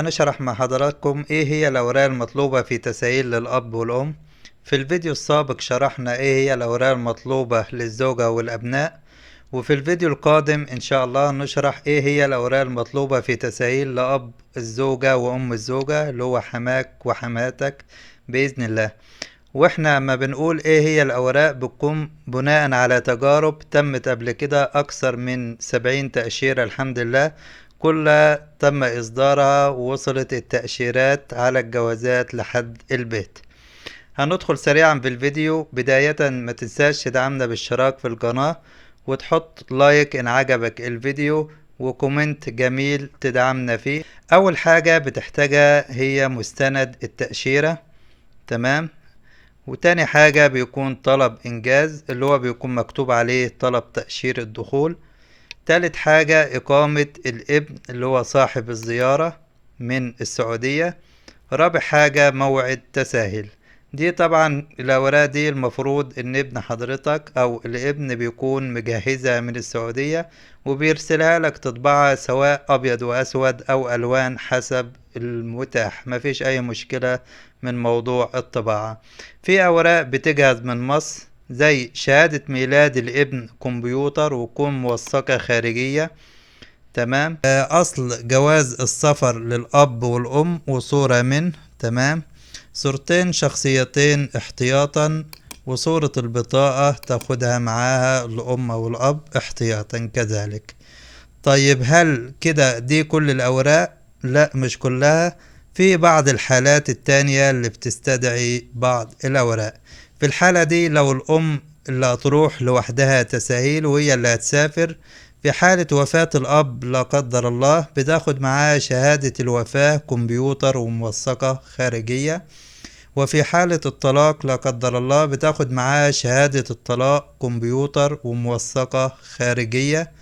هنشرح مع حضراتكم إيه هي الأوراق المطلوبة في تسهيل للأب والأم. في الفيديو السابق شرحنا إيه هي الأوراق المطلوبة للزوجة والأبناء. وفي الفيديو القادم إن شاء الله نشرح إيه هي الأوراق المطلوبة في تسهيل لأب الزوجة وأم الزوجة اللي هو حماك وحماتك بإذن الله. وإحنا اما بنقول إيه هي الأوراق بتكون بناء على تجارب تمت قبل كده أكثر من سبعين تأشيرة الحمد لله. كلها تم إصدارها ووصلت التأشيرات على الجوازات لحد البيت. هندخل سريعا في الفيديو. بداية ما تنساش تدعمنا بالاشتراك في القناة وتحط like إن عجبك الفيديو و comment جميل تدعمنا فيه. أول حاجة بتحتاجها هي مستند التأشيرة. تمام؟ وتاني حاجة بيكون طلب إنجاز اللي هو بيكون مكتوب عليه طلب تأشير الدخول. تالت حاجة إقامة الابن اللي هو صاحب الزيارة من السعودية. رابع حاجة موعد تساهل. دي طبعا الأوراق دي المفروض إن ابن حضرتك أو الابن بيكون مجهزها من السعودية وبيرسلها لك تطبعها سواء أبيض وأسود أو ألوان حسب المتاح. مفيش أي مشكلة من موضوع الطباعة. في أوراق بتجهز من مصر. زي شهادة ميلاد الابن كمبيوتر وتكون موثقة خارجية. تمام؟ أصل جواز السفر للأب والأم وصورة منه تمام؟ صورتين شخصيتين احتياطا وصورة البطاقة تاخدها معاها الأم أو الأب احتياطا كذلك. طيب هل كده دي كل الأوراق؟ لا مش كلها. في بعض الحالات التانية اللي بتستدعي بعض الأوراق. في الحالة دي لو الأم اللي هتروح لوحدها تساهيل وهي اللي هتسافر في حالة وفاة الأب لا قدر الله بتاخد معاه شهادة الوفاة كمبيوتر وموثقة خارجية. وفي حالة الطلاق لا قدر الله بتاخد معاه شهادة الطلاق كمبيوتر وموثقة خارجية.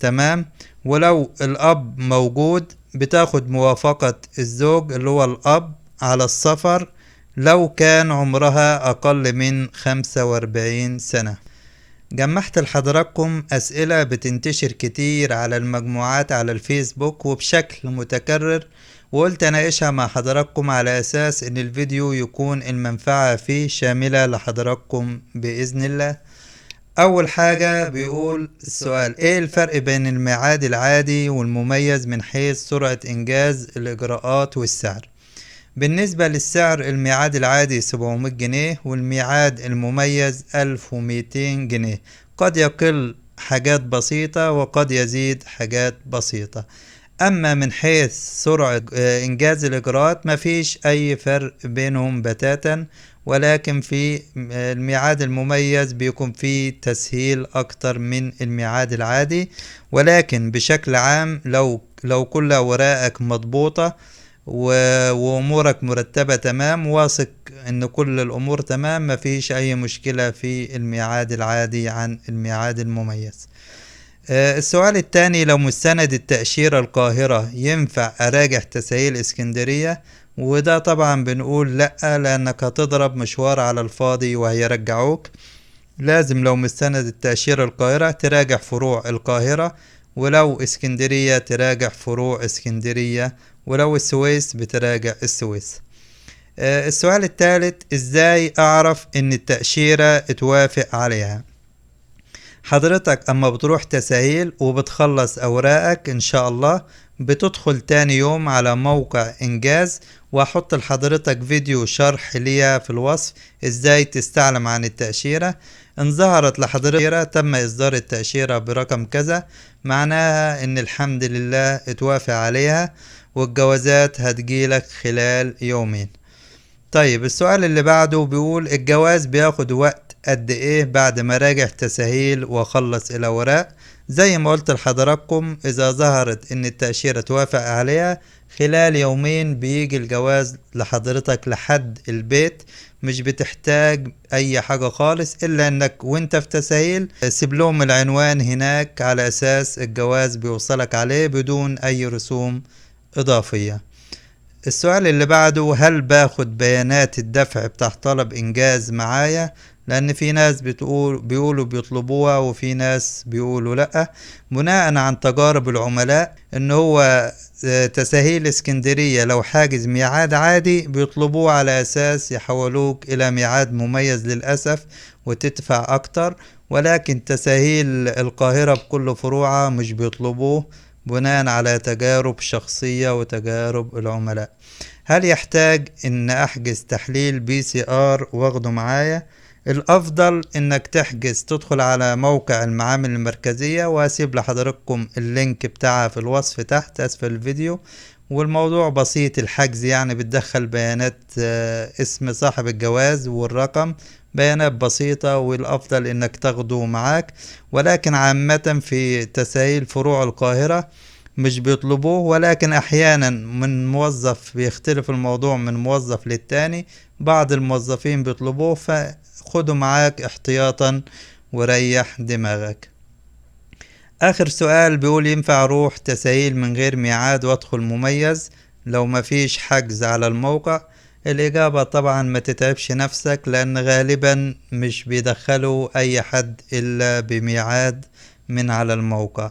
تمام؟ ولو الأب موجود بتاخد موافقة الزوج اللي هو الأب على السفر لو كان عمرها أقل من خمسة وأربعين سنة. جمعت لحضراتكم أسئلة بتنتشر كتير على المجموعات على الفيسبوك وبشكل متكرر وقلت أناقشها مع حضراتكم على أساس إن الفيديو يكون المنفعة فيه شاملة لحضراتكم بإذن الله. أول حاجة بيقول السؤال إيه الفرق بين الميعاد العادي والمميز من حيث سرعة إنجاز الإجراءات والسعر؟ بالنسبة للسعر الميعاد العادي 700 جنيه والميعاد المميز 1200 جنيه. قد يقل حاجات بسيطة وقد يزيد حاجات بسيطة. أما من حيث سرعة إنجاز الإجراءات مفيش أي فرق بينهم بتاتا ولكن في الميعاد المميز بيكون فيه تسهيل أكتر من الميعاد العادي. ولكن بشكل عام لو لو كل أوراقك مضبوطة وأمورك مرتبة تمام؟ واثق إن كل الأمور تمام مفيش أي مشكلة في الميعاد العادي عن الميعاد المميز. السؤال الثاني لو مستند التأشيرة القاهرة ينفع أراجع تسهيل إسكندرية؟ وده طبعا بنقول لأ لأنك هتضرب مشوار على الفاضي وهيرجعوك. لازم لو مستند التأشيرة القاهرة تراجع فروع القاهرة ولو إسكندرية تراجع فروع إسكندرية ولو السويس بتراجع السويس. السؤال الثالث إزاي أعرف إن التأشيرة اتوافق عليها؟ حضرتك أما بتروح تساهيل وبتخلص أوراقك إن شاء الله بتدخل تاني يوم على موقع إنجاز. وأحط لحضرتك فيديو شرح ليها في الوصف إزاي تستعلم عن التأشيرة. إن ظهرت لحضرتك تم إصدار التأشيرة برقم كذا معناها إن الحمد لله اتوافق عليها. والجوازات هتجيلك خلال يومين. طيب السؤال اللي بعده بيقول الجواز بياخد وقت قد إيه بعد ما راجع تسهيل واخلص الاوراق زي ما قلت لحضراتكم إذا ظهرت إن التأشيرة توافق عليها خلال يومين بيجي الجواز لحضرتك لحد البيت. مش بتحتاج أي حاجة خالص إلا إنك وأنت في تسهيل سيب لهم العنوان هناك على أساس الجواز بيوصلك عليه بدون أي رسوم إضافية. السؤال اللي بعده هل باخد بيانات الدفع بتاع طلب إنجاز معايا؟ لأن في ناس بتقول بيقولوا بيطلبوها وفي ناس بيقولوا لأ. بناء عن تجارب العملاء إن هو آه، تساهيل إسكندرية لو حاجز ميعاد عادي بيطلبوه على أساس يحولوك إلى ميعاد مميز للأسف وتدفع أكتر. ولكن تساهيل القاهرة بكل فروعها مش بيطلبوه. بناء على تجارب شخصية وتجارب العملاء. هل يحتاج إن أحجز تحليل PCR واخده معايا؟ الأفضل إنك تحجز تدخل على موقع المعامل المركزية وهسيب لحضراتكم ال link بتاعها في الوصف تحت أسفل الفيديو. والموضوع بسيط الحجز يعني بتدخل بيانات آه، اسم صاحب الجواز والرقم بيانات بسيطة والأفضل إنك تاخده معاك. ولكن عامة في تساهيل فروع القاهرة مش بيطلبوه ولكن أحيانا من موظف بيختلف الموضوع من موظف للتاني. بعض الموظفين بيطلبوه فخده معاك احتياطا وريح دماغك. آخر سؤال بيقول ينفع أروح تساهيل من غير ميعاد وأدخل مميز؟ لو مفيش حجز على الموقع الإجابة طبعا ما تتعبش نفسك لأن غالبا مش بيدخلوا أي حد إلا بميعاد من على الموقع.